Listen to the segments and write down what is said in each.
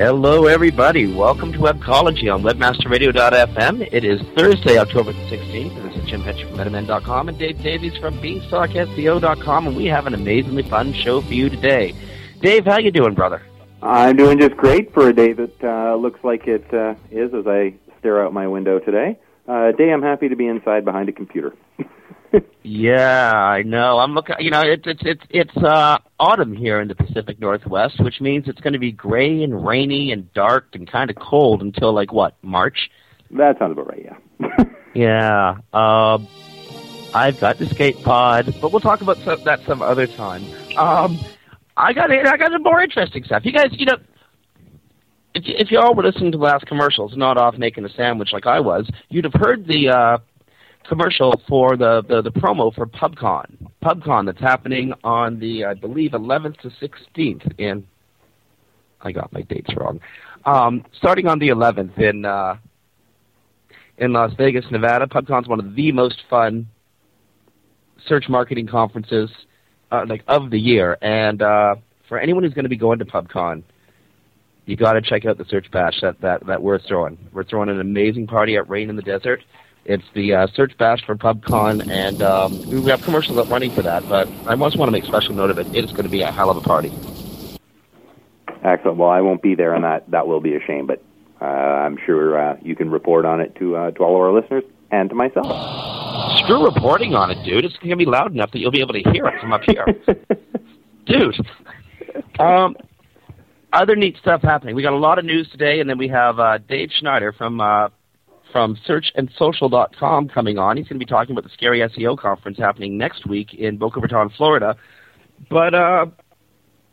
Hello, everybody. Welcome to Webcology on WebmasterRadio.fm. It is Thursday, October the 16th, and this is Jim Hedger from MetaMen.com and Dave Davies from BeanstalkSEO.com, and we have an amazingly fun show for you today. Dave, how you doing, brother? I'm doing just great for a day that uh, looks like it uh, is as I stare out my window today. Uh, day I'm happy to be inside behind a computer. yeah, I know. I'm looking. You know, it's it's it's it's uh, autumn here in the Pacific Northwest, which means it's going to be gray and rainy and dark and kind of cold until like what March. That sounds about right. Yeah. yeah. Um, I've got the skate pod, but we'll talk about some, that some other time. Um, I got I got some more interesting stuff. You guys, you know, if if you all were listening to the last commercials, not off making a sandwich like I was, you'd have heard the uh, commercial for the, the, the promo for PubCon. PubCon that's happening on the I believe 11th to 16th in. I got my dates wrong. Um, starting on the 11th in uh, in Las Vegas, Nevada. PubCon's one of the most fun search marketing conferences uh, like of the year, and uh, for anyone who's going to be going to PubCon, you got to check out the Search Bash that, that that we're throwing. We're throwing an amazing party at Rain in the Desert. It's the uh, Search Bash for PubCon, and um, we have commercials up running for that. But I just want to make special note of it. It is going to be a hell of a party. Excellent. Well, I won't be there, and that that will be a shame. But uh, I'm sure uh, you can report on it to uh, to all of our listeners and to myself. Screw reporting on it, dude. It's going to be loud enough that you'll be able to hear it from up here, dude. Um, other neat stuff happening. We got a lot of news today, and then we have uh, Dave Snyder from uh, from searchandsocial.com coming on. He's going to be talking about the Scary SEO conference happening next week in Boca Raton, Florida. But uh,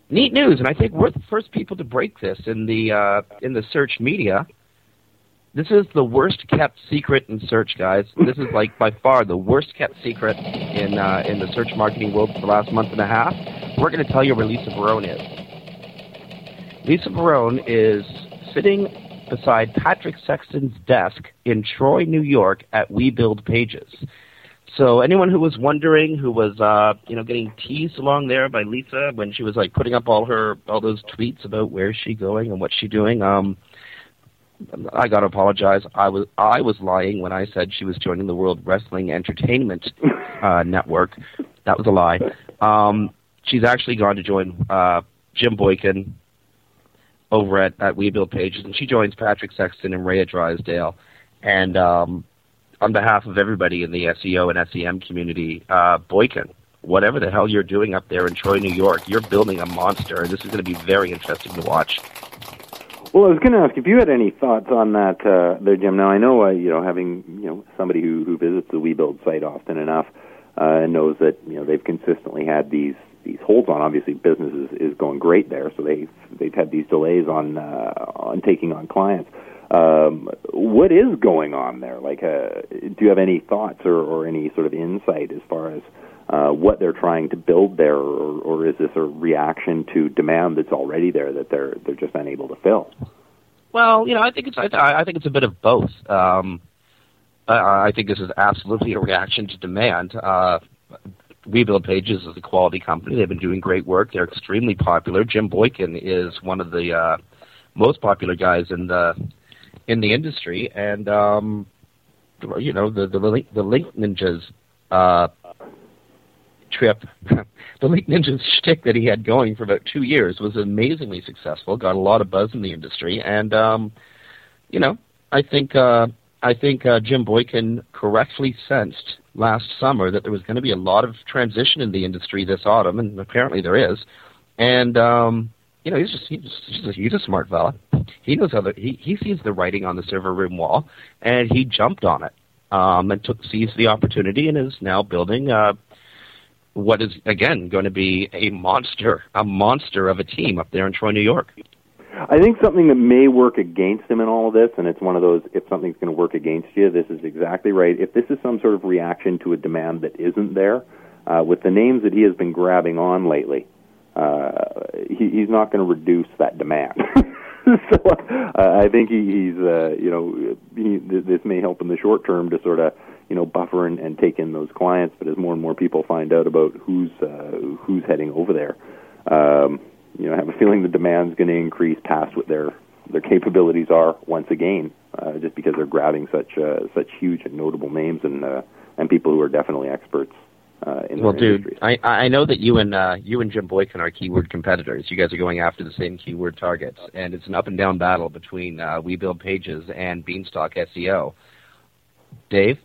neat news, and I think we're the first people to break this in the uh, in the search media. This is the worst kept secret in search, guys. This is like by far the worst kept secret in uh, in the search marketing world for the last month and a half. We're going to tell you where Lisa Barone is. Lisa Barone is sitting beside Patrick Sexton's desk in Troy, New York, at We Build Pages. So anyone who was wondering, who was uh, you know getting teased along there by Lisa when she was like putting up all her all those tweets about where's she going and what's she doing, um, I got to apologize. I was I was lying when I said she was joining the World Wrestling Entertainment uh, Network. That was a lie. Um, she's actually gone to join uh, Jim Boykin over at, at We Build Pages, and she joins Patrick Sexton and Rhea Drysdale. And um, on behalf of everybody in the SEO and SEM community, uh, Boykin, whatever the hell you're doing up there in Troy, New York, you're building a monster, and this is going to be very interesting to watch. Well, I was going to ask if you had any thoughts on that, uh, there, Jim. Now, I know, uh, you know, having you know somebody who who visits the WeBuild site often enough uh, and knows that you know they've consistently had these these holds on. Obviously, business is, is going great there, so they they've had these delays on uh, on taking on clients. Um, what is going on there? Like, uh, do you have any thoughts or, or any sort of insight as far as uh, what they're trying to build there, or, or is this a reaction to demand that's already there that they're they're just unable to fill? Well, you know, I think it's I, I think it's a bit of both. Um, I, I think this is absolutely a reaction to demand. Uh, we Build Pages is a quality company. They've been doing great work. They're extremely popular. Jim Boykin is one of the uh, most popular guys in the in the industry, and um, you know the the link, the Link Ninjas uh, trip, the Link Ninjas shtick that he had going for about two years was amazingly successful. Got a lot of buzz in the industry, and um, you know I think uh, I think uh, Jim Boykin correctly sensed last summer that there was going to be a lot of transition in the industry this autumn, and apparently there is. And um, you know, he's just he's just, he's, a smart fella. He knows how the, he he sees the writing on the server room wall, and he jumped on it um, and took seized the opportunity and is now building uh, what is again going to be a monster, a monster of a team up there in Troy, New York. I think something that may work against him in all of this, and it's one of those if something's going to work against you, this is exactly right. If this is some sort of reaction to a demand that isn't there, uh, with the names that he has been grabbing on lately, uh, he, he's not going to reduce that demand. so uh, I think he, he's, uh, you know, he, this may help in the short term to sort of, you know, buffer and, and take in those clients. But as more and more people find out about who's uh, who's heading over there, um, you know, I have a feeling the demand's going to increase past what their their capabilities are once again, uh, just because they're grabbing such uh, such huge and notable names and uh, and people who are definitely experts. Uh, in well, dude, I I know that you and uh, you and Jim Boykin are keyword competitors. You guys are going after the same keyword targets, and it's an up and down battle between uh, We Build Pages and Beanstalk SEO. Dave,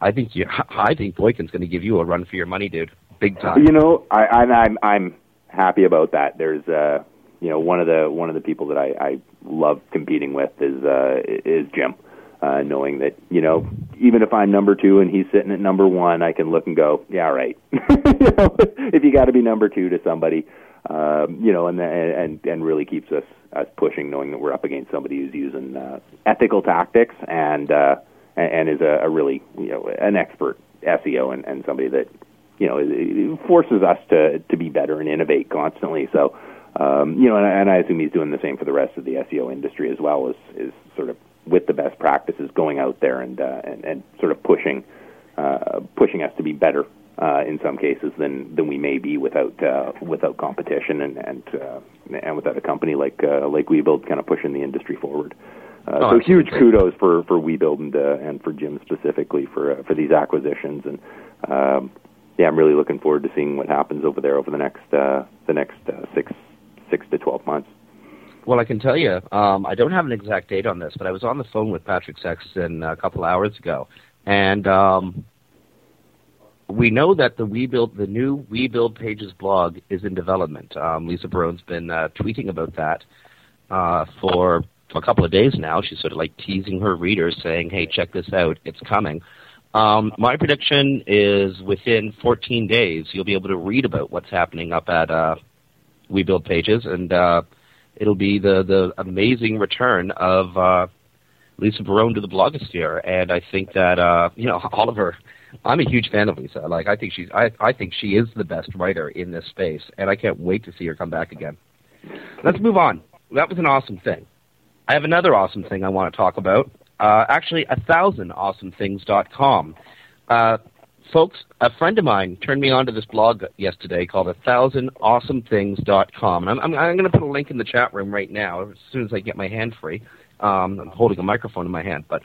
I think you I think Boykin's going to give you a run for your money, dude. Big time. You know, I, I'm I'm happy about that. There's uh, you know one of the one of the people that I, I love competing with is uh, is Jim. Uh, knowing that you know even if I'm number two and he's sitting at number one, I can look and go, yeah, right. you know, if you got to be number two to somebody, um, you know, and and and really keeps us us pushing, knowing that we're up against somebody who's using uh, ethical tactics and uh, and is a, a really you know an expert SEO and, and somebody that you know, it forces us to to be better and innovate constantly. So, um, you know, and, and I assume he's doing the same for the rest of the SEO industry as well as is sort of with the best practices going out there and uh, and, and sort of pushing uh, pushing us to be better uh, in some cases than than we may be without uh, without competition and and uh, and without a company like uh, like WeBuild kind of pushing the industry forward. Uh, oh, so huge kudos for for WeBuild and uh, and for Jim specifically for uh, for these acquisitions and um, yeah, I'm really looking forward to seeing what happens over there over the next uh, the next uh, six six to twelve months. Well, I can tell you, um, I don't have an exact date on this, but I was on the phone with Patrick Sexton a couple hours ago, and um, we know that the We Build, the new We Build Pages blog is in development. Um, Lisa Barone's been uh, tweeting about that uh, for a couple of days now. She's sort of like teasing her readers, saying, "Hey, check this out, it's coming." Um, my prediction is within 14 days, you'll be able to read about what's happening up at uh, We Build Pages, and uh, it'll be the the amazing return of uh, Lisa Barone to the blogosphere. And I think that uh, you know Oliver. I'm a huge fan of Lisa. Like I think she's I, I think she is the best writer in this space, and I can't wait to see her come back again. Let's move on. That was an awesome thing. I have another awesome thing I want to talk about. Uh, actually, a thousandawesomethings.com. Uh, folks, a friend of mine turned me onto this blog yesterday called a thousandawesomethings.com. I'm, I'm, I'm going to put a link in the chat room right now as soon as I get my hand free. Um, I'm holding a microphone in my hand, but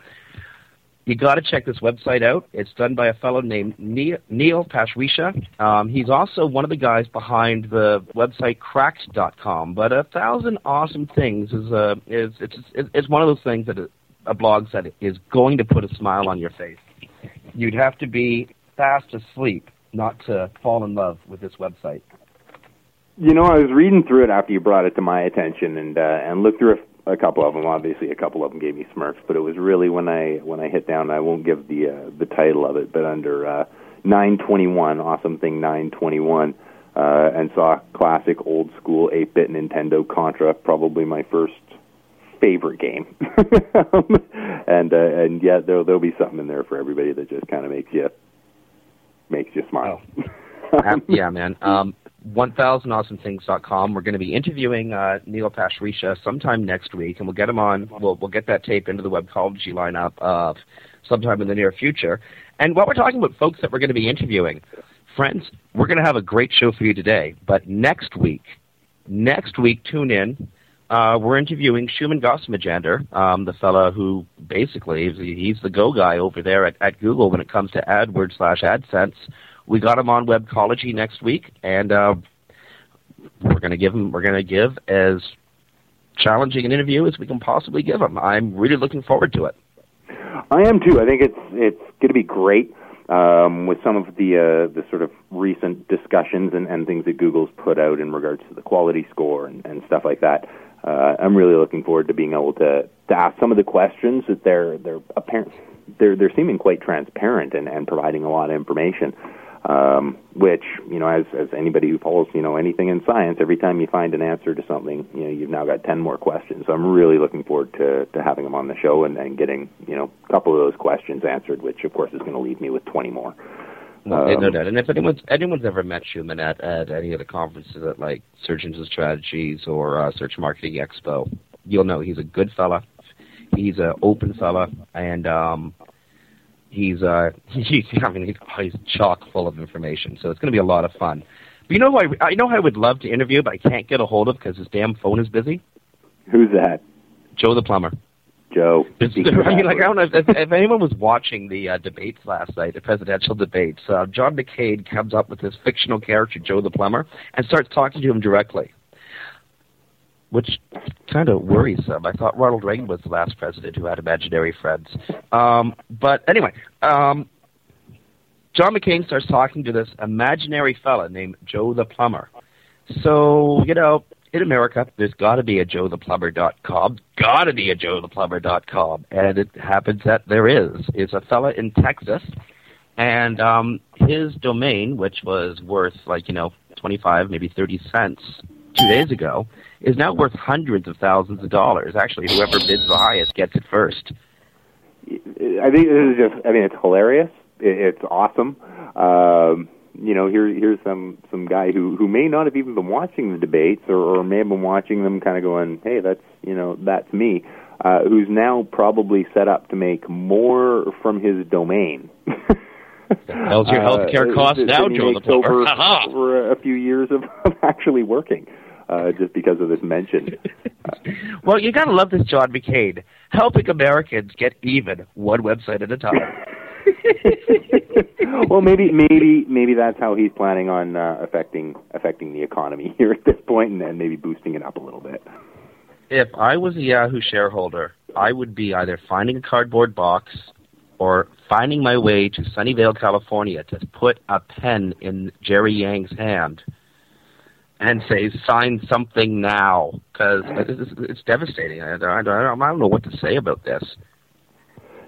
you got to check this website out. It's done by a fellow named Neil Pasricha. Um, he's also one of the guys behind the website Cracked.com. But a thousand awesome things is a is it's it's one of those things that a blog that is going to put a smile on your face. You'd have to be fast asleep not to fall in love with this website. You know, I was reading through it after you brought it to my attention, and uh, and looked through a, a couple of them. Obviously, a couple of them gave me smirks, but it was really when I when I hit down. I won't give the uh, the title of it, but under uh, 921, awesome thing 921, uh, and saw classic old school 8-bit Nintendo Contra, probably my first favorite game. and uh, and yeah, there'll there'll be something in there for everybody that just kind of makes you makes you smile. Oh. yeah, man. Um, 1000awesomethings.com. We're going to be interviewing uh, Neil Pasricha sometime next week, and we'll get him on. We'll we'll get that tape into the webcology lineup uh, sometime in the near future. And while we're talking about folks that we're going to be interviewing, friends, we're going to have a great show for you today. But next week, next week, tune in uh, we're interviewing Shuman Ghosemajumder, um, the fellow who basically he's the go guy over there at, at Google when it comes to AdWords slash AdSense. We got him on Webcology next week, and uh, we're going to give him we're going to give as challenging an interview as we can possibly give him. I'm really looking forward to it. I am too. I think it's it's going to be great um, with some of the uh, the sort of recent discussions and, and things that Google's put out in regards to the quality score and, and stuff like that uh, I'm really looking forward to being able to, to ask some of the questions that they're they're apparent they're they're seeming quite transparent and, and providing a lot of information. Um, which you know, as as anybody who follows you know anything in science, every time you find an answer to something, you know, you've now got ten more questions. So I'm really looking forward to to having him on the show and, and getting you know a couple of those questions answered, which of course is going to leave me with twenty more. No, um, no doubt. And if anyone's anyone's ever met Shuman at, at any of the conferences at like Search Engine Strategies or uh, Search Marketing Expo, you'll know he's a good fella. He's an open fella, and um, he's uh, he's I mean he's, he's chock full of information. So it's going to be a lot of fun. But you know who I, I know who I would love to interview, but I can't get a hold of because his damn phone is busy. Who's that? Joe the plumber. Joe. I mean, like I don't know if, if anyone was watching the uh, debates last night, the presidential debates. Uh, John McCain comes up with this fictional character, Joe the plumber, and starts talking to him directly, which kind of worries them. I thought Ronald Reagan was the last president who had imaginary friends. Um, but anyway, um, John McCain starts talking to this imaginary fella named Joe the plumber. So you know, in America, there's got to be a joetheplumber.com. Got to be a joetheplumber.com. And it happens that there is. It's a fella in Texas, and um, his domain, which was worth like, you know, 25, maybe 30 cents two days ago, is now worth hundreds of thousands of dollars. Actually, whoever bids the highest gets it first. I think this is just, I mean, it's hilarious. It's awesome. Um, you know, here here's some some guy who who may not have even been watching the debates, or, or may have been watching them, kind of going, "Hey, that's you know, that's me." Uh, who's now probably set up to make more from his domain. How's your health care uh, costs now, Joe the Over, over a few years of, of actually working. Uh, just because of this mention. well, you gotta love this John McCain, helping Americans get even one website at a time. well, maybe maybe maybe that's how he's planning on uh, affecting affecting the economy here at this point, and, then maybe boosting it up a little bit. If I was a Yahoo shareholder, I would be either finding a cardboard box or finding my way to Sunnyvale, California, to put a pen in Jerry Yang's hand and say, "Sign something now," because it's, it's devastating. I, I, I don't know what to say about this.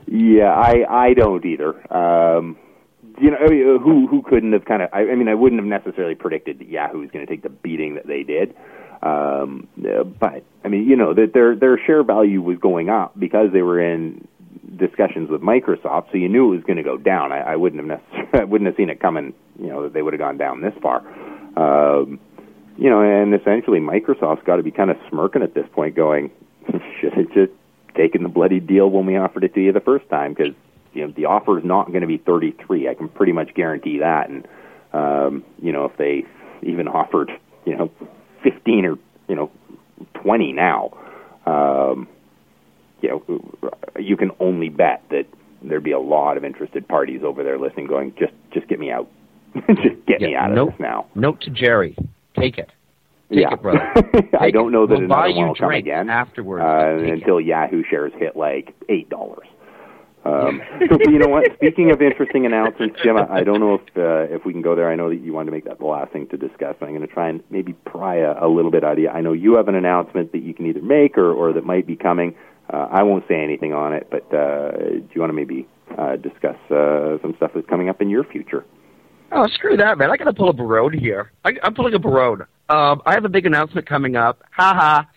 Yeah, I I don't either. Um, you know, I mean, who who couldn't have kind of? I, I mean, I wouldn't have necessarily predicted that Yahoo was going to take the beating that they did. Um, but I mean, you know, that their their share value was going up because they were in discussions with Microsoft, so you knew it was going to go down. I, I wouldn't have necessarily, I wouldn't have seen it coming. You know, that they would have gone down this far. Um, you know, and essentially Microsoft's got to be kind of smirking at this point, going, should it just taken the bloody deal when we offered it to you the first time because you know the offer is not going to be 33. I can pretty much guarantee that. And um, you know if they even offered you know 15 or you know 20 now, um, you know you can only bet that there'd be a lot of interested parties over there listening, going just just get me out, just get yeah, me out note, of this now. Note to Jerry, take it. Take yeah. it, brother. I don't know that we'll another you will come again afterwards uh, until it. Yahoo shares hit like eight dollars. Um, so you know what? Speaking of interesting announcements, Jim, I don't know if uh, if we can go there. I know that you wanted to make that the last thing to discuss. and I'm going to try and maybe pry a, a little bit out of you. I know you have an announcement that you can either make or, or that might be coming. Uh, I won't say anything on it, but uh, do you want to maybe uh, discuss uh, some stuff that's coming up in your future? Oh, screw that, man! I got to pull a road here. I, I'm pulling a road. Um, I have a big announcement coming up. Ha ha.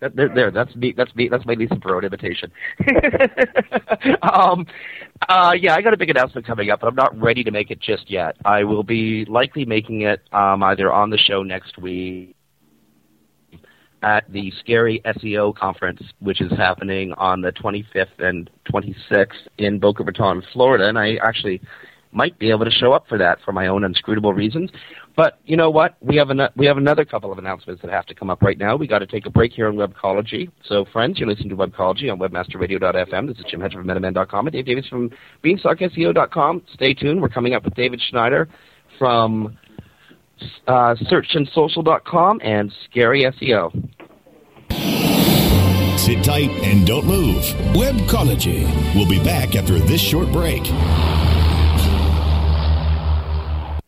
That, there, there, that's me. That's me. That's my Lisa Barone imitation. um, uh, yeah, I got a big announcement coming up, but I'm not ready to make it just yet. I will be likely making it um, either on the show next week at the Scary SEO conference, which is happening on the 25th and 26th in Boca Raton, Florida. And I actually might be able to show up for that for my own inscrutable reasons. But you know what? We have an, we have another couple of announcements that have to come up right now. We got to take a break here on Webcology. So, friends, you're listening to Webcology on WebmasterRadio.fm. This is Jim Hedger from MetaMen.com and Dave Davies from BeanstalkSEO.com. Stay tuned. We're coming up with David Snyder from uh, SearchAndSocial.com and Scary SEO. Sit tight and don't move. Webcology. We'll be back after this short break.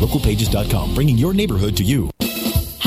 Localpages.com, bringing your neighborhood to you.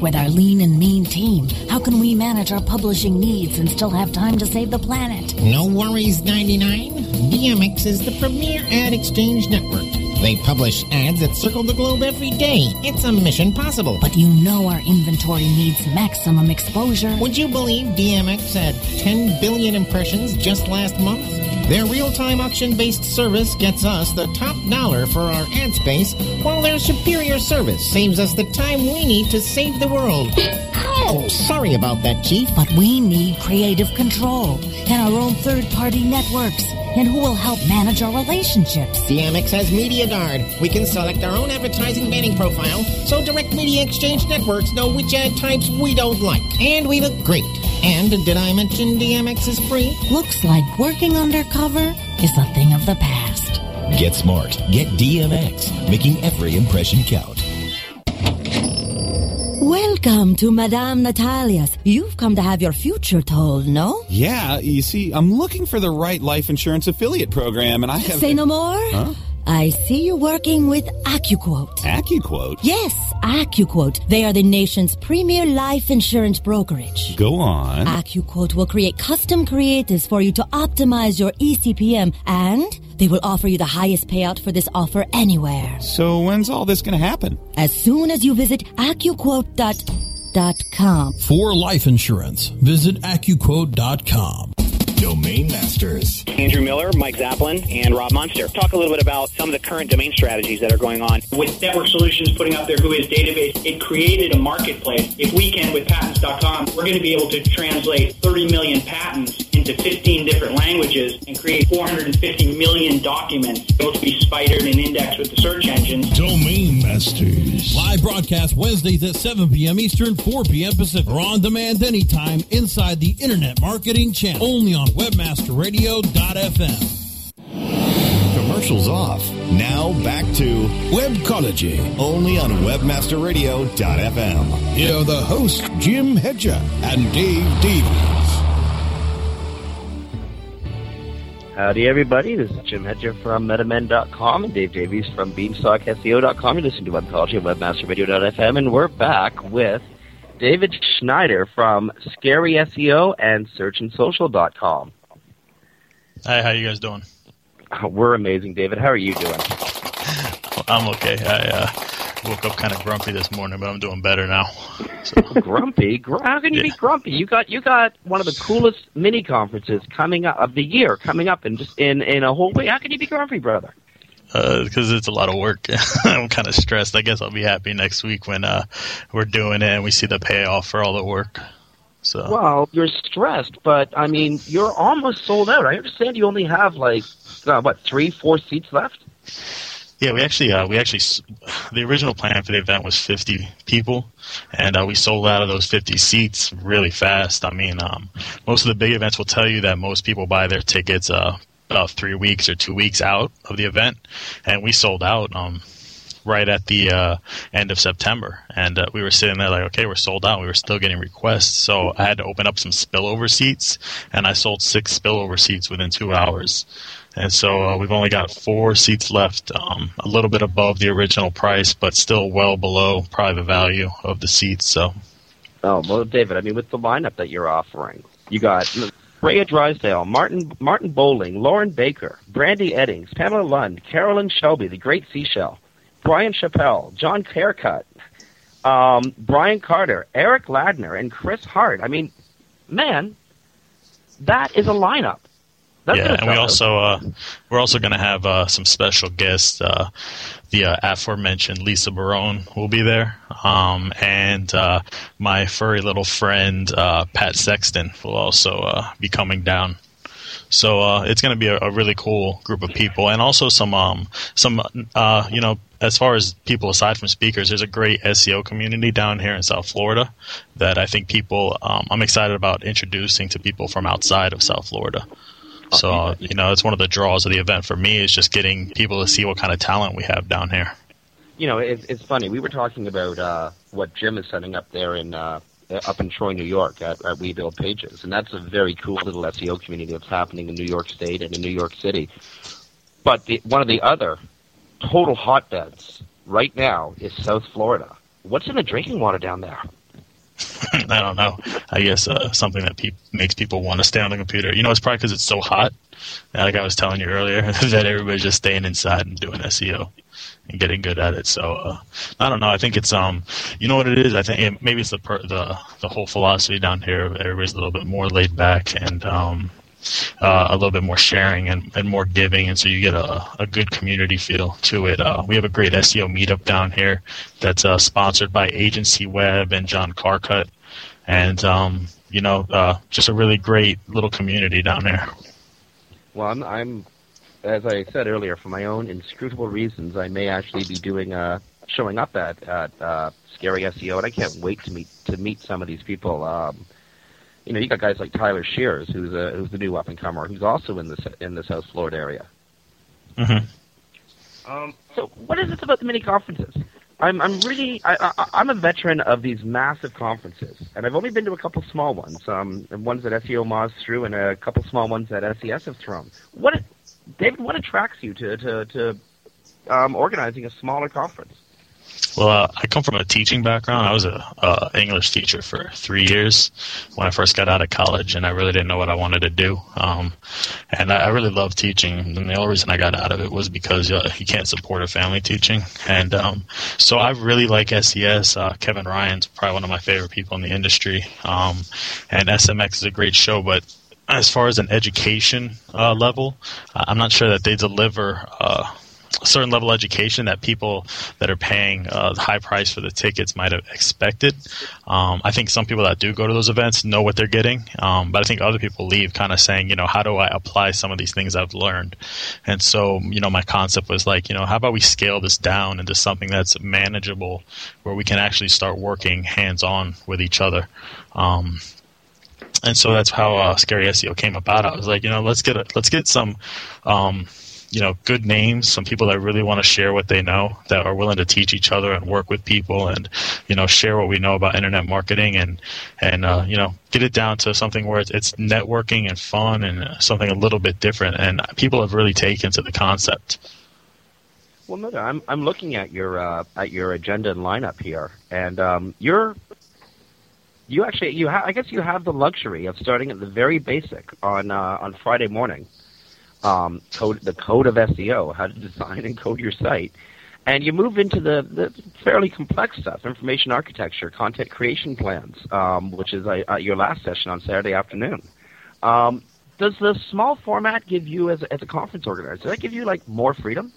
With our lean and mean team, how can we manage our publishing needs and still have time to save the planet? No worries, 99. DMX is the premier ad exchange network. They publish ads that circle the globe every day. It's a mission possible. But you know our inventory needs maximum exposure. Would you believe DMX had 10 billion impressions just last month? Their real-time auction-based service gets us the top dollar for our ad space, while their superior service saves us the time we need to save the world. Oh, sorry about that, Chief. But we need creative control and our own third-party networks. And who will help manage our relationships? DMX has Media Guard. We can select our own advertising banning profile, so direct media exchange networks know which ad types we don't like. And we look great. And did I mention DMX is free? Looks like working undercover is a thing of the past. Get smart. Get DMX, making every impression count. Welcome to Madame Natalia's. You've come to have your future told, no? Yeah, you see, I'm looking for the right life insurance affiliate program, and I have. Say no more? Huh? I see you working with AccuQuote. AccuQuote? Yes, AccuQuote. They are the nation's premier life insurance brokerage. Go on. AccuQuote will create custom creatives for you to optimize your ECPM and they will offer you the highest payout for this offer anywhere. So when's all this going to happen? As soon as you visit AccuQuote.com. For life insurance, visit AccuQuote.com. Domain Masters. Andrew Miller, Mike Zapolin, and Rob Monster. Talk a little bit about some of the current domain strategies that are going on. With Network Solutions putting up their Whois database, it created a marketplace. If we can, with patents.com, we're going to be able to translate 30 million patents into 15 different languages and create 450 million documents able to be spidered and indexed with the search engines. Domain Masters. Live broadcast Wednesdays at 7 p.m. Eastern, 4 p.m. Pacific. Or on demand anytime inside the Internet Marketing Channel. Only on webmasterradio.fm. Commercials off. Now back to Webcology. Only on webmasterradio.fm. Here are the hosts, Jim Hedger and Dave Davies. Howdy, everybody. This is Jim Hedger from MetaMen.com and Dave Davies from BeanstalkSEO.com. You're listening to Webcology on WebmasterRadio.fm, and we're back with David Snyder from Scary SEO and SearchAndSocial.com. Hi, how you guys doing? We're amazing, David. How are you doing? I'm okay. I uh, woke up kind of grumpy this morning, but I'm doing better now. So. grumpy? How can you yeah. be grumpy? You got you got one of the coolest mini conferences coming up of the year coming up in just in in a whole week. How can you be grumpy, brother? Because uh, it's a lot of work. I'm kind of stressed. I guess I'll be happy next week when uh, we're doing it and we see the payoff for all the work. So well, you're stressed, but I mean, you're almost sold out. I understand you only have like uh, what three, four seats left. Yeah, we actually uh, we actually the original plan for the event was 50 people, and uh, we sold out of those 50 seats really fast. I mean, um, most of the big events will tell you that most people buy their tickets uh, about three weeks or two weeks out of the event, and we sold out um, right at the uh, end of September. And uh, we were sitting there like, okay, we're sold out. We were still getting requests, so I had to open up some spillover seats, and I sold six spillover seats within two hours. And so uh, we've only got four seats left, um, a little bit above the original price, but still well below probably the value of the seats. So. Oh well, David. I mean, with the lineup that you're offering, you got Rhea Drysdale, Martin Martin Bowling, Lauren Baker, Brandy Eddings, Pamela Lund, Carolyn Shelby, the Great Seashell, Brian Chappelle, John Carcutt, um, Brian Carter, Eric Ladner, and Chris Hart. I mean, man, that is a lineup. That's yeah, and we also uh, we're also going to have uh, some special guests. Uh, the uh, aforementioned Lisa Barone will be there, um, and uh, my furry little friend uh, Pat Sexton will also uh, be coming down. So uh, it's going to be a, a really cool group of people, and also some um, some uh, you know as far as people aside from speakers, there's a great SEO community down here in South Florida that I think people um, I'm excited about introducing to people from outside of South Florida. So you know, it's one of the draws of the event for me is just getting people to see what kind of talent we have down here. you know, it's, it's funny. We were talking about uh, what Jim is setting up there in uh, up in Troy, New York, at, at We Build Pages, and that's a very cool little SEO community that's happening in New York State and in New York City. But the, one of the other total hotbeds right now is South Florida. What's in the drinking water down there? I don't know. I guess uh, something that peop makes people want to stay on the computer. You know, it's probably because it's so hot. Like I was telling you earlier, that everybody's just staying inside and doing SEO and getting good at it. So uh, I don't know. I think it's um, you know what it is. I think maybe it's the per- the the whole philosophy down here. Everybody's a little bit more laid back and um, uh, a little bit more sharing and, and more giving, and so you get a, a good community feel to it. Uh, we have a great SEO meetup down here that's uh, sponsored by Agency Web and John Carcutt, and um, you know, uh, just a really great little community down there. Well, I'm, I'm, as I said earlier, for my own inscrutable reasons, I may actually be doing uh, showing up at at uh, Scary SEO, and I can't wait to meet to meet some of these people. Um, you know, you got guys like Tyler Shears, who's a, who's the new up and comer, who's also in the in the South Florida area. Mm-hmm. Um, so, what is this about the mini conferences? I'm I'm really I, I, I'm a veteran of these massive conferences, and I've only been to a couple small ones. Um, ones that SEO Moz threw, and a couple small ones that SES have thrown. What, David? What attracts you to to to um, organizing a smaller conference? Well, uh, I come from a teaching background. I was a uh, English teacher for three years when I first got out of college, and I really didn't know what I wanted to do. Um, and I, I really loved teaching, and the only reason I got out of it was because uh, you can't support a family teaching. And um, so I really like SES. Uh, Kevin Ryan's probably one of my favorite people in the industry, um, and SMX is a great show, but as far as an education uh, level, I'm not sure that they deliver uh, certain level of education that people that are paying uh, high price for the tickets might have expected. Um, I think some people that do go to those events know what they're getting, um, but I think other people leave kind of saying, you know, how do I apply some of these things I've learned? And so, you know, my concept was like, you know, how about we scale this down into something that's manageable, where we can actually start working hands on with each other. Um, and so that's how uh, Scary SEO came about. I was like, you know, let's get a, let's get some, um, you know, good names, some people that really want to share what they know, that are willing to teach each other and work with people, and you know, share what we know about internet marketing, and and uh, you know, get it down to something where it's, networking and fun and uh, something a little bit different. And people have really taken to the concept. Well, no, I'm I'm looking at your uh, at your agenda and lineup here, and um, you're you actually you ha- I guess you have the luxury of starting at the very basic on uh, on Friday morning. Um, code the code of SEO, how to design and code your site, and you move into the, the fairly complex stuff, information architecture, content creation plans, um, which is uh, your last session on Saturday afternoon. Um, does the small format give you, as as a conference organizer, does that give you like more freedom?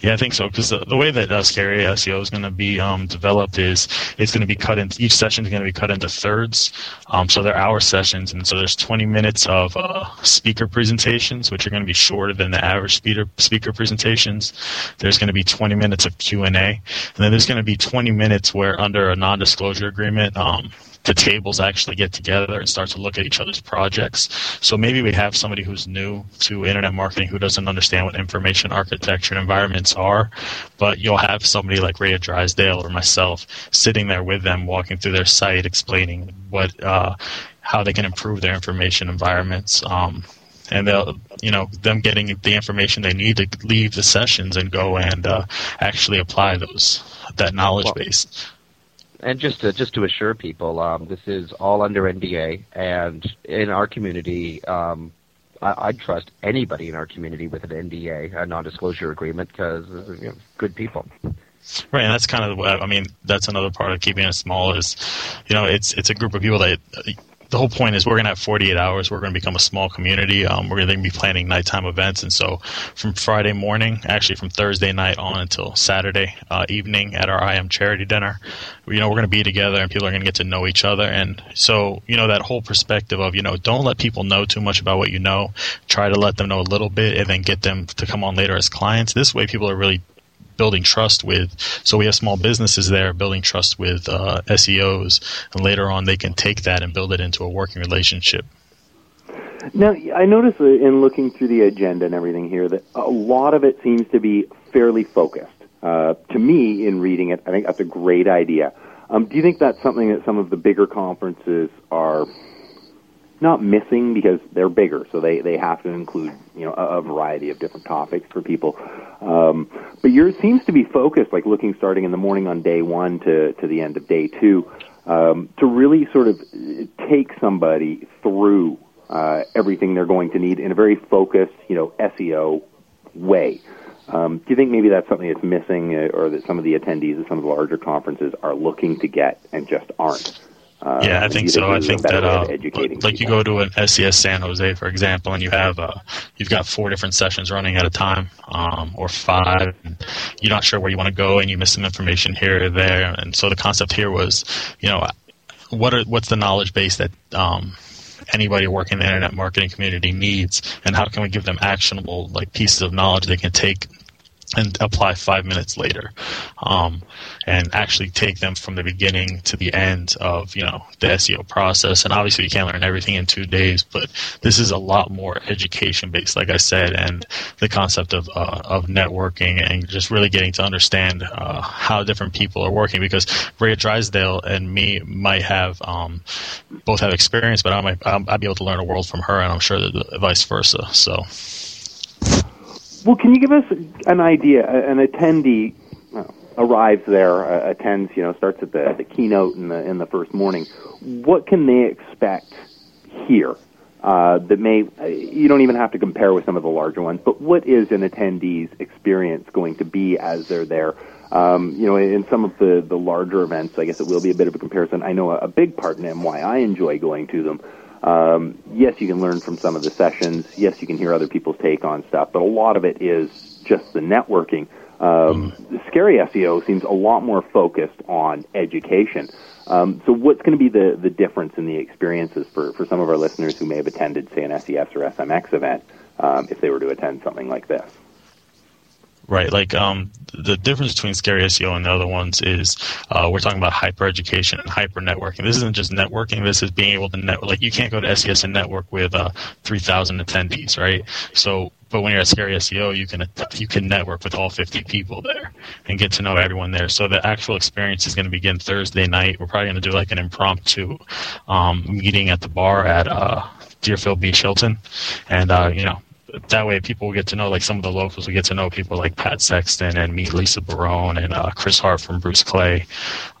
Yeah, I think so because the, the way that uh, Scary SEO is going to be um, developed is it's going to be cut into each session is going to be cut into thirds. Um, so they're hour sessions, and so there's 20 minutes of uh, speaker presentations, which are going to be shorter than the average speaker speaker presentations. There's going to be 20 minutes of Q and A, and then there's going to be 20 minutes where under a non-disclosure agreement. Um, the tables actually get together and start to look at each other's projects. So maybe we have somebody who's new to internet marketing who doesn't understand what information architecture and environments are, but you'll have somebody like Rhea Drysdale or myself sitting there with them, walking through their site, explaining what uh, how they can improve their information environments. Um, and they'll, you know, them getting the information they need to leave the sessions and go and uh, actually apply those that knowledge Well, base. And just to just to assure people, um, this is all under NDA, and in our community, um, I, I'd trust anybody in our community with an NDA, a non-disclosure agreement, because you know, good people. Right, and that's kind of. I mean, that's another part of keeping it small is, you know, it's it's a group of people that the whole point is we're going to have 48 hours. We're going to become a small community. Um, we're going to be planning nighttime events, and so from Friday morning, actually from Thursday night on until Saturday uh, evening at our I Am Charity Dinner, you know, we're going to be together, and people are going to get to know each other. And so, you know, that whole perspective of you know, don't let people know too much about what you know. Try to let them know a little bit, and then get them to come on later as clients. This way, people are really building trust with. So we have small businesses there building trust with uh, SEOs, and later on they can take that and build it into a working relationship. Now, I notice in looking through the agenda and everything here that a lot of it seems to be fairly focused. Uh, to me, in reading it, I think that's a great idea. Um, do you think that's something that some of the bigger conferences are not missing because they're bigger, so they, they have to include you know a, a variety of different topics for people. Um, but yours seems to be focused, like looking starting in the morning on day one to to the end of day two, um, to really sort of take somebody through uh, everything they're going to need in a very focused, you know, SEO way. Um, do you think maybe that's something that's missing, uh, or that some of the attendees at some of the larger conferences are looking to get and just aren't? Uh, yeah, I think so. I think that uh, like you go to an SES San Jose, for example, and you have uh, you've got four different sessions running at a time, um, or five. And you're not sure where you want to go, and you miss some information here or there. And so the concept here was, you know, what are what's the knowledge base that um, anybody working in the internet marketing community needs, and how can we give them actionable like pieces of knowledge they can take and apply five minutes later, um, and actually take them from the beginning to the end of you know the SEO process. And obviously, you can't learn everything in two days, but this is a lot more education based, like I said, and the concept of uh, of networking and just really getting to understand uh, how different people are working. Because Rhea Drysdale and me might have um, both have experience, but I might I'd be able to learn a world from her, and I'm sure that vice versa. So. Well, can you give us an idea? An attendee uh, arrives there, uh, attends, you know, starts at the, the keynote in the in the first morning. What can they expect here? Uh, that may uh, you don't even have to compare with some of the larger ones, but what is an attendee's experience going to be as they're there? Um, you know, in some of the the larger events, I guess it will be a bit of a comparison. I know a, a big part in why I enjoy going to them um, yes, you can learn from some of the sessions. Yes, you can hear other people's take on stuff, but a lot of it is just the networking. Um, mm. Scary SEO seems a lot more focused on education. Um, so, what's going to be the, the difference in the experiences for, for some of our listeners who may have attended, say, an SES or SMX event um, if they were to attend something like this? Right. Like um, the difference between Scary SEO and the other ones is uh, we're talking about hyper education and hyper networking. This isn't just networking. This is being able to network. Like you can't go to SES and network with uh, 3,000 attendees, right? So, but when you're at Scary SEO, you can you can network with all 50 people there and get to know everyone there. So the actual experience is going to begin Thursday night. We're probably going to do like an impromptu um, meeting at the bar at uh, Deerfield Beach Hilton, and uh, you know that way people will get to know like some of the locals will get to know people like Pat Sexton and meet Lisa Barone and uh, Chris Hart from Bruce Clay,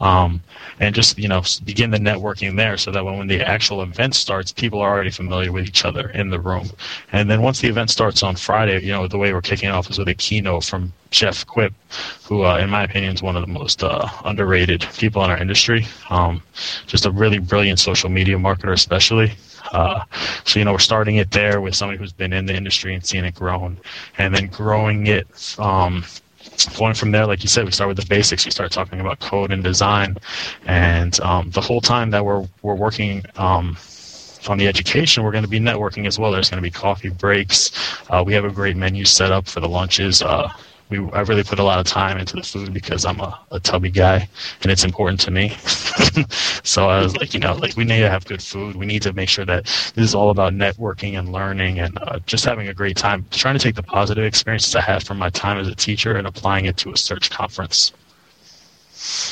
um, and just you know begin the networking there so that when, when the actual event starts, people are already familiar with each other in the room, and then once the event starts on Friday, you know the way we're kicking off is with a keynote from Jeff Quipp, who, uh, in my opinion, is one of the most uh, underrated people in our industry. Um, just a really brilliant social media marketer, especially. Uh, so you know, we're starting it there with somebody who's been in the industry and seeing it grown, and then growing it. Um, going from there, like you said, we start with the basics. We start talking about code and design, and um, the whole time that we're we're working. Um, on the education, we're going to be networking as well. There's going to be coffee breaks. Uh, we have a great menu set up for the lunches. Uh, we I really put a lot of time into the food because I'm a, a tubby guy and it's important to me. so I was like, you know, like we need to have good food. We need to make sure that this is all about networking and learning and uh, just having a great time. Trying to take the positive experiences I had from my time as a teacher and applying it to a search conference.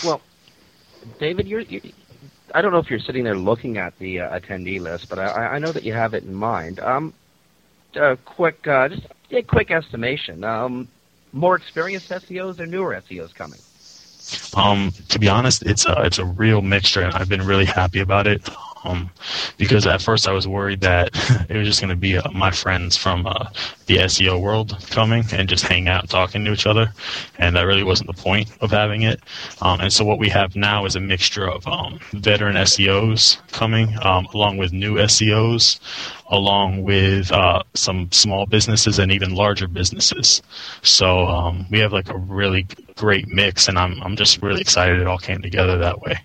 Well, David, you're, you're I don't know if you're sitting there looking at the uh, attendee list, but I, I know that you have it in mind. Um, a quick, uh, just a quick estimation. Um, more experienced SEOs or newer SEOs coming? Um, to be honest, it's a, it's a real mixture, and I've been really happy about it. Um, because at first I was worried that it was just going to be uh, my friends from uh, the SEO world coming and just hang out talking to each other, and that really wasn't the point of having it. Um, and so what we have now is a mixture of um, veteran SEOs coming, um, along with new SEOs, along with uh, some small businesses and even larger businesses. So um, we have like a really great mix, and I'm I'm just really excited it all came together that way.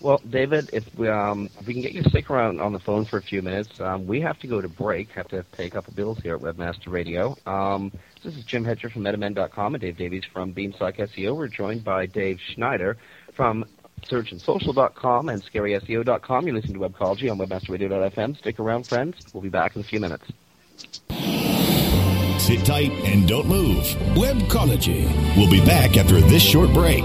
Well, David, if we, um, if we can get you to stick around on the phone for a few minutes, um, we have to go to break. Have to pay a couple bills here at Webmaster Radio. Um, this is Jim Hedger from MetaMen.com and Dave Davies from Beanstalk SEO. We're joined by Dave Snyder from SearchAndSocial.com and ScarySEO.com. You're listening to Webcology on WebmasterRadio.fm. Stick around, friends. We'll be back in a few minutes. Sit tight and don't move. Webcology. We'll be back after this short break.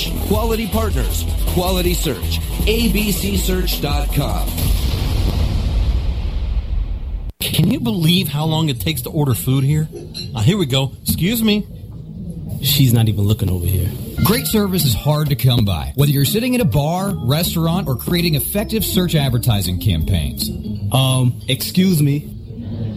Quality partners, quality search. ABCSearch.com. Can you believe how long it takes to order food here? Uh, here we go. Excuse me. She's not even looking over here. Great service is hard to come by, whether you're sitting in a bar, restaurant, or creating effective search advertising campaigns. Um, excuse me.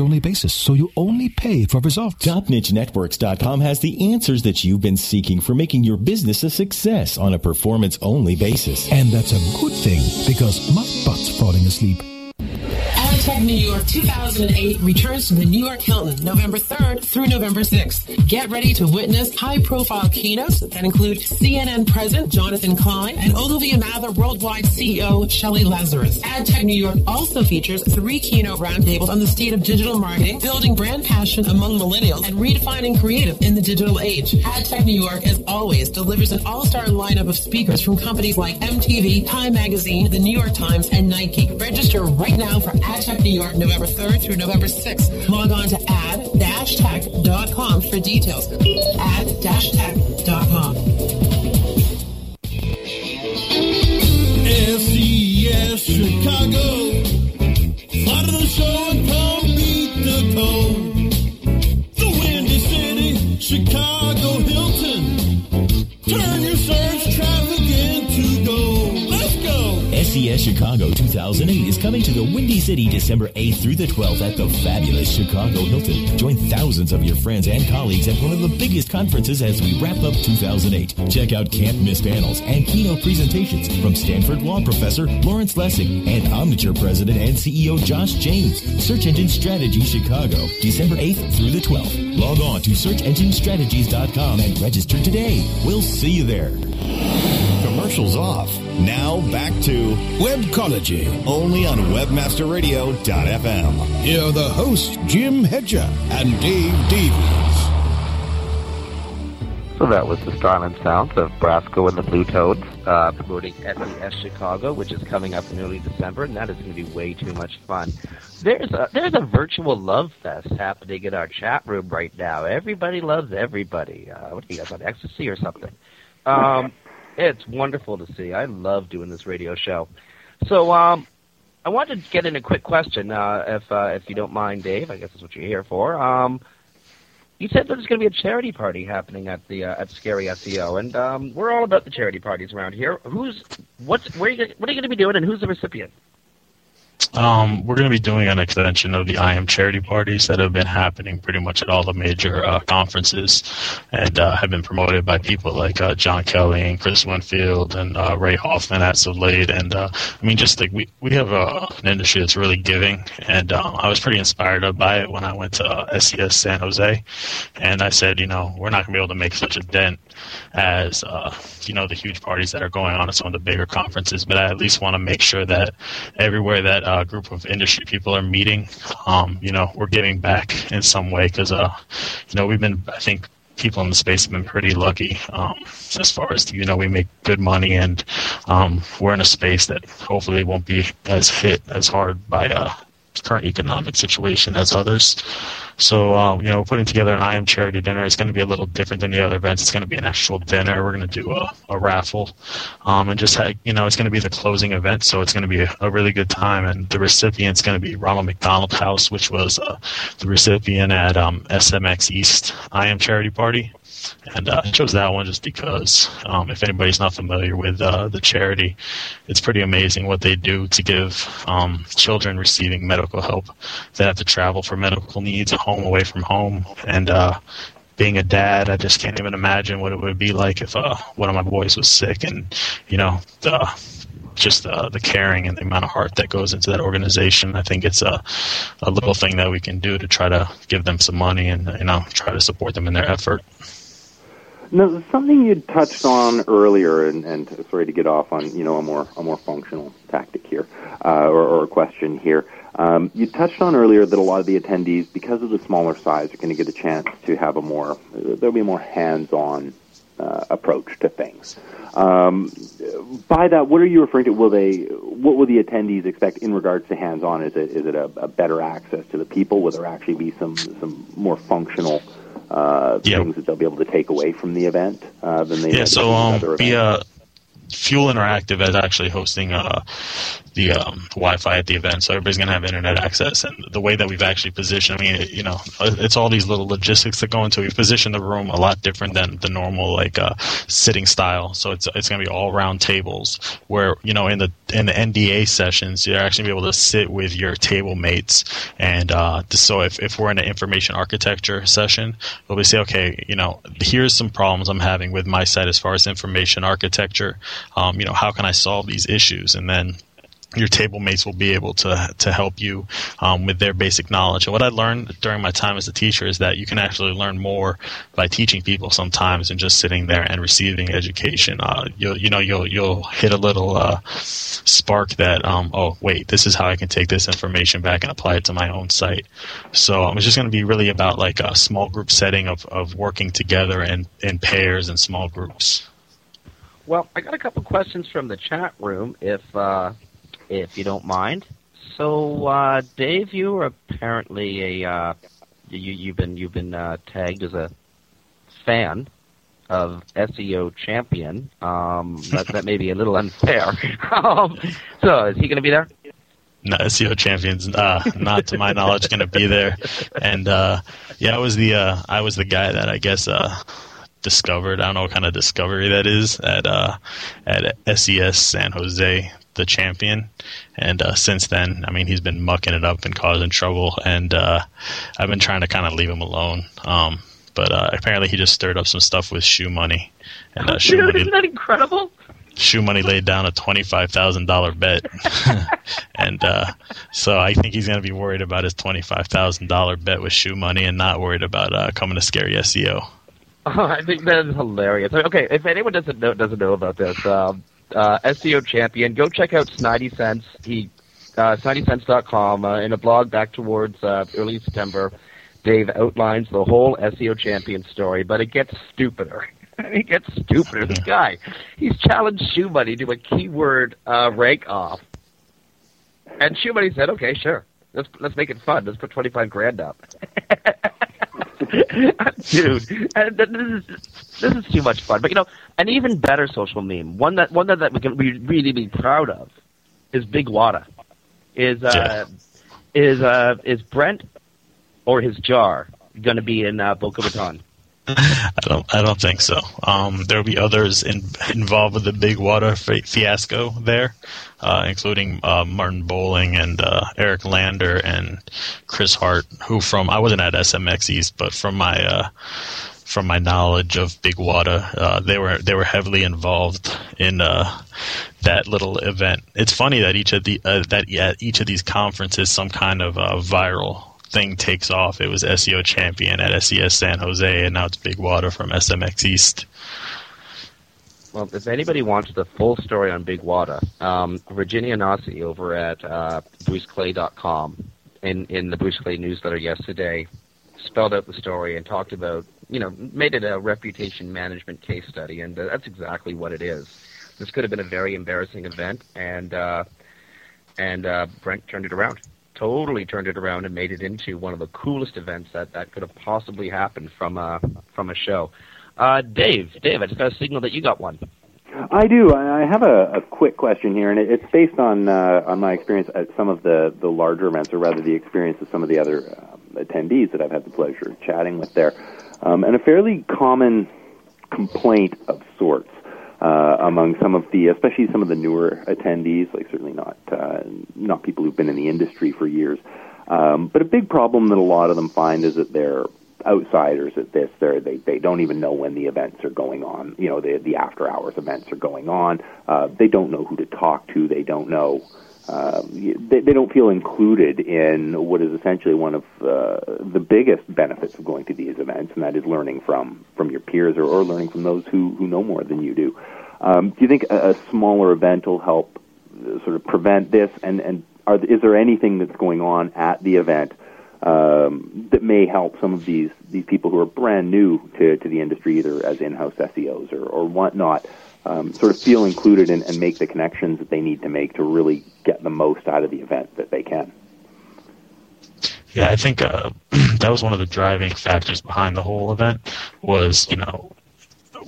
only basis, so you only pay for results. TopNicheNetworks.com has the answers that you've been seeking for making your business a success on a performance only basis. And that's a good thing because my butt's falling asleep. AdTech New York 2008 returns to the New York Hilton November 3rd through November 6th. Get ready to witness high-profile keynotes that include CNN President Jonathan Klein and Ogilvy Mather Worldwide CEO Shelley Lazarus. AdTech New York also features three keynote roundtables on the state of digital marketing, building brand passion among millennials, and redefining creative in the digital age. AdTech New York, as always, delivers an all-star lineup of speakers from companies like MTV, Time Magazine, The New York Times, and Nike. Register right now for AdTech New York, November 3rd through November 6th. Log on to ad-tech.com for details. ad-tech.com. SES Chicago. Fly to the show and come beat the cold. The Windy City, Chicago, SES Chicago 2008 is coming to the Windy City December 8th through the 12th at the fabulous Chicago Hilton. Join thousands of your friends and colleagues at one of the biggest conferences as we wrap up 2008. Check out can't miss panels and keynote presentations from Stanford Law Professor Lawrence Lessig and Omniture President and CEO Josh James. Search Engine Strategy Chicago, December 8th through the 12th. Log on to searchenginestrategies.com and register today. We'll see you there. Commercials off. Now back to Webcology. Only on WebmasterRadio.fm. Here are the hosts, Jim Hedger and Dave Davies. So that was the Starland Sounds of Brasco and the Blue Toads uh, promoting SES Chicago, which is coming up in early December, and that is going to be way too much fun. There's a there's a virtual love fest happening in our chat room right now. Everybody loves everybody. Uh, what do you guys on ecstasy or something? Um, it's wonderful to see. I love doing this radio show. So, um, I wanted to get in a quick question, uh, if uh, if you don't mind, Dave. I guess that's what you're here for. Um, you said that there's going to be a charity party happening at the uh, at Scary SEO, and um, we're all about the charity parties around here. Who's what's where are you, what are you going to be doing, and who's the recipient? Um, we're going to be doing an extension of the I Am charity parties that have been happening pretty much at all the major uh, conferences and uh, have been promoted by people like uh, John Kelly and Chris Winfield and uh, Ray Hoffman as of late. And uh, I mean, just like we, we have uh, an industry that's really giving. And um, I was pretty inspired by it when I went to SES San Jose. And I said, you know, we're not going to be able to make such a dent as, you know, the huge parties that are going on at some of the bigger conferences. But I at least want to make sure that everywhere that uh, group of industry people are meeting, um, you know, we're giving back in some way because, uh, you know, we've been, I think, people in the space have been pretty lucky um, as far as you know we make good money and um, we're in a space that hopefully won't be as hit as hard by uh, current economic situation as others. So, uh, you know, putting together an I Am charity dinner is going to be a little different than the other events. It's going to be an actual dinner. We're going to do a, a raffle, um, and just you know, it's going to be the closing event. So it's going to be a, a really good time. And the recipient's going to be Ronald McDonald House, which was uh, the recipient at um, SMX East I Am charity party. And uh, I chose that one just because, um, if anybody's not familiar with uh, the charity, it's pretty amazing what they do to give um, children receiving medical help that have to travel for medical needs home away from home. And uh, being a dad, I just can't even imagine what it would be like if uh, one of my boys was sick. And you know, the, just uh, the caring and the amount of heart that goes into that organization. I think it's a a little thing that we can do to try to give them some money and you know try to support them in their effort. Now, something you'd touched on earlier, and, and sorry to get off on you know a more a more functional tactic here, uh, or, or a question here. Um, you touched on earlier that a lot of the attendees, because of the smaller size, are going to get a chance to have a more there'll be a more hands-on uh, approach to things. Um, by that, what are you referring to? Will they? What will the attendees expect in regards to hands-on? Is it is it a, a better access to the people? Will there actually be some some more functional uh, things that they'll be able to take away from the event uh, than they Yeah, so um, events? uh, Fuel Interactive is actually hosting uh, the um, Wi-Fi at the event, so everybody's going to have internet access. And the way that we've actually positioned, I mean, it, you know, it's all these little logistics that go into. it. We've positioned the room a lot different than the normal like uh, sitting style. So it's it's going to be all round tables where you know in the in the NDA sessions you're actually going to be able to sit with your table mates. And uh, so if if we're in an information architecture session, we'll be say, okay, you know, here's some problems I'm having with my site as far as information architecture. Um, you know, how can I solve these issues? And then your table mates will be able to to help you um, with their basic knowledge. And what I learned during my time as a teacher is that you can actually learn more by teaching people sometimes than just sitting there and receiving education. Uh, you'll you know you'll you'll hit a little uh, spark that um, oh wait this is how I can take this information back and apply it to my own site. So um, it's just going to be really about like a small group setting of of working together in in pairs and small groups. Well, I got a couple questions from the chat room, if uh, if you don't mind. So, uh, Dave, you are apparently a uh, you, you've been you've been uh, tagged as a fan of SEO champion. Um, that, that may be a little unfair. um, so, is he going to be there? No, SEO champions, uh, not to my knowledge, going to be there. And uh, yeah, I was the uh, I was the guy that I guess uh, discovered. I don't know what kind of discovery that is at uh, at SES San Jose, the champion. And uh, since then, I mean, he's been mucking it up and causing trouble. And uh, I've been trying to kind of leave him alone. Um, but uh, apparently, he just stirred up some stuff with ShoeMoney. And uh, shoe Dude, money isn't that incredible? ShoeMoney laid down a twenty five thousand dollar bet, and uh, so I think he's going to be worried about his twenty five thousand dollar bet with ShoeMoney, and not worried about uh, coming to scary SEO. Oh, I think that is hilarious. Okay, if anyone doesn't know doesn't know about this, um, uh, SEO champion, go check out Snidey Sense. He uh, SnideySense.com uh, in a blog back towards uh, early September. Dave outlines the whole SEO champion story, but it gets stupider. it gets stupider. This guy, he's challenged ShoeMoney to a keyword uh, rank off, and ShoeMoney said, "Okay, sure, let's let's make it fun. Let's put twenty five grand up." dude. And this is this is too much fun. But you know, an even better social meme, one that one that, that we can we really be proud of, is Big Watah. Is uh, is uh, is Brent or his jar going to be in uh, Boca Raton? I don't. I don't think so. Um, there will be others in, involved with the Big Watah fi- fiasco there, uh, including uh, Martin Bowling and uh, Eric Lander and Chris Hart, who from I wasn't at SMX East, but from my uh, from my knowledge of Big Watah, uh, they were they were heavily involved in uh, that little event. It's funny that each of the that at each of these conferences, some kind of viral thing takes off. It was SEO champion at SES San Jose, and now it's Big Watah from SMX East. Well, if anybody wants the full story on Big Watah, um, Virginia Nussey over at uh, BruceClay.com in, in the Bruce Clay newsletter yesterday spelled out the story and talked about, you know, made it a reputation management case study, and uh, that's exactly what it is. This could have been a very embarrassing event, and uh, and uh, Brent turned it around. Totally turned it around and made it into one of the coolest events that, that could have possibly happened from a from a show. Uh, Dave, Dave, I just got a signal that you got one. I do. I have a, a quick question here, and it, it's based on uh, on my experience at some of the the larger events, or rather the experience of some of the other um, attendees that I've had the pleasure of chatting with there, um, and a fairly common complaint of sorts uh, among some of the, especially some of the newer attendees, like certainly not uh, not people who've been in the industry for years. Um, but a big problem that a lot of them find is that they're outsiders at this. They're, they they don't even know when the events are going on. You know, the the after hours events are going on. Uh, they don't know who to talk to. They don't know. Uh, they, they don't feel included in what is essentially one of uh, the biggest benefits of going to these events, and that is learning from from your peers or, or learning from those who who know more than you do. Um, do you think a, a smaller event will help uh, sort of prevent this? And and are, is there anything that's going on at the event um, that may help some of these these people who are brand new to, to the industry, either as in-house SEOs or, or whatnot, um, sort of feel included and, and make the connections that they need to make to really get the most out of the event that they can. Yeah, I think uh, that was one of the driving factors behind the whole event. Was you know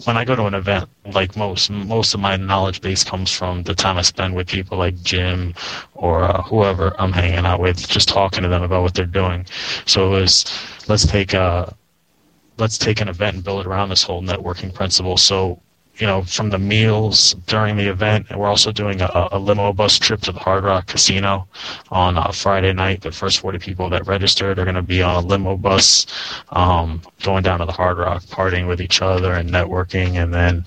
when I go to an event, like most, most of my knowledge base comes from the time I spend with people like Jim or uh, whoever I'm hanging out with, just talking to them about what they're doing. So it was, let's take a, let's take an event and build it around this whole networking principle. So you know, from the meals during the event. And we're also doing a, a limo bus trip to the Hard Rock Casino on uh, Friday night. The first 40 people that registered are going to be on a limo bus, um, going down to the Hard Rock, partying with each other and networking. And then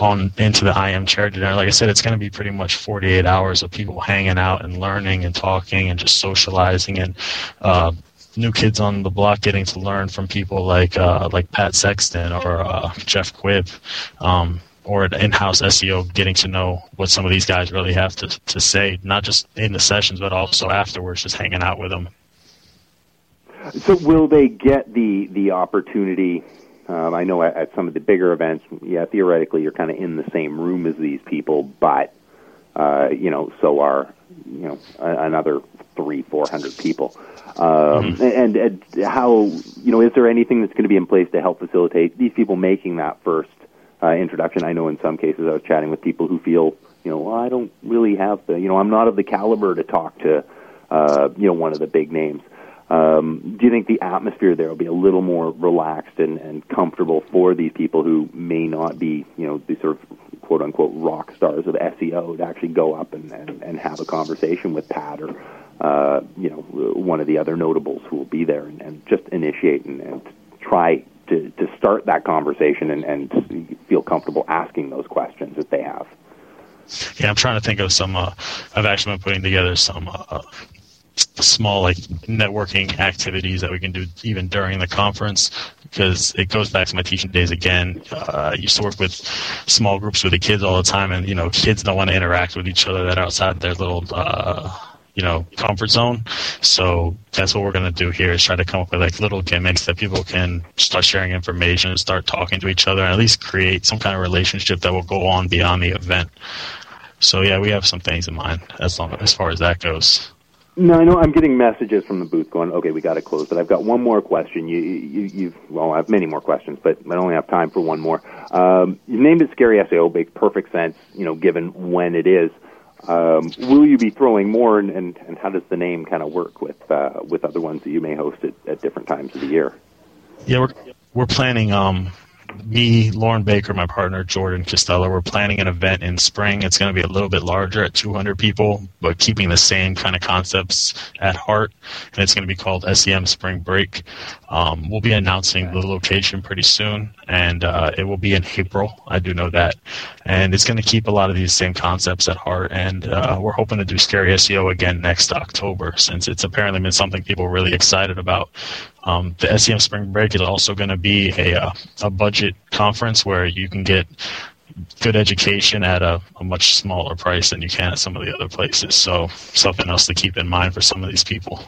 on into the IM charity dinner. Like I said, it's going to be pretty much 48 hours of people hanging out and learning and talking and just socializing and uh, new kids on the block getting to learn from people like uh, like Pat Sexton or uh, Jeff Quipp, um, or an in-house SEO getting to know what some of these guys really have to to say, not just in the sessions but also afterwards, just hanging out with them. So, will they get the the opportunity? Um, I know at, at some of the bigger events, yeah, theoretically you're kind of in the same room as these people, but uh, you know, so are you know another three, four hundred people. Um, mm-hmm. and, and how you know is there anything that's going to be in place to help facilitate these people making that first uh, introduction? I know in some cases I was chatting with people who feel you know well, I don't really have the you know I'm not of the caliber to talk to uh, you know one of the big names. Um, do you think the atmosphere there will be a little more relaxed and, and comfortable for these people who may not be, you know, the sort of quote unquote rock stars of SEO to actually go up and, and, and have a conversation with Pat or, uh, you know, one of the other notables who will be there and, and just initiate and, and try to, to start that conversation and, and feel comfortable asking those questions that they have. Yeah, I'm trying to think of some. Uh, I've actually been putting together some uh, small like networking activities that we can do even during the conference because it goes back to my teaching days again. Uh, I used to work with small groups with the kids all the time, and you know, kids don't want to interact with each other that outside their little. Uh, you know, comfort zone. So that's what we're going to do here is try to come up with like little gimmicks that people can start sharing information, start talking to each other, and at least create some kind of relationship that will go on beyond the event. So yeah, we have some things in mind as long as far as that goes. No, I know I'm getting messages from the booth going, okay, we got to close, but I've got one more question. You, you, you've, well, I have many more questions, but I only have time for one more. Um, you named it Scary SEO, makes perfect sense, you know, given when it is. Um, will you be throwing more, and, and, and how does the name kind of work with uh, with other ones that you may host at, at different times of the year? Yeah, we're we're planning. Um, me, Loren Baker, my partner Jordan Costello, we're planning an event in spring. It's going to be a little bit larger at 200 people, but keeping the same kind of concepts at heart. And it's going to be called SEM Spring Break. Um, we'll be announcing the location pretty soon, and uh, it will be in April. I do know that, and it's going to keep a lot of these same concepts at heart. And uh, we're hoping to do Scary SEO again next October, since it's apparently been something people are really excited about. Um, the SEM Spring Break is also going to be a, uh, a budget conference where you can get good education at a, a, much smaller price than you can at some of the other places. So something else to keep in mind for some of these people.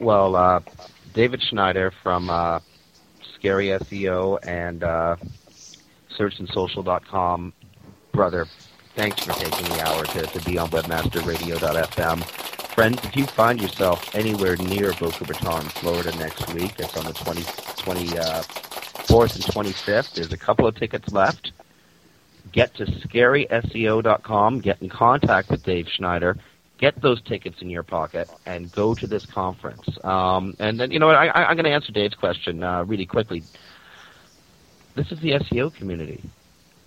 Well, uh, David Snyder from uh, Scary SEO and uh, SearchAndSocial.com, brother, thanks for taking the hour to, to be on WebmasterRadio.fm. Friends, if you find yourself anywhere near Boca Raton, Florida next week, it's on the 20, 24th and 25th. There's a couple of tickets left. Get to scaryseo.com, get in contact with Dave Snyder, get those tickets in your pocket, and go to this conference. Um, and then, you know, I, I'm going to answer Dave's question uh, really quickly. This is the SEO community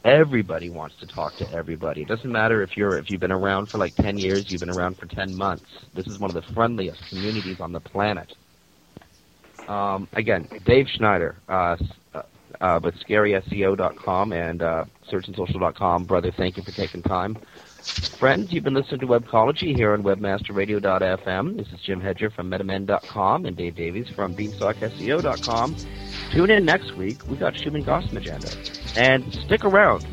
everybody wants to talk to everybody. It doesn't matter if you're if you've been around for like 10 years, you've been around for 10 months. This is one of the friendliest communities on the planet. Um, again, Dave Snyder uh, uh, with ScarySEO.com and uh, SearchAndSocial.com. Brother, thank you for taking time. Friends, you've been listening to Webcology here on WebmasterRadio.fm. This is Jim Hedger from MetaMen.com and Dave Davies from BeanstalkSEO.com. Tune in next week. We got Shuman Ghosemajumder. And stick around.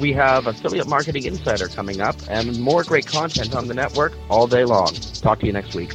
We have Affiliate Marketing Insider coming up and more great content on the network all day long. Talk to you next week.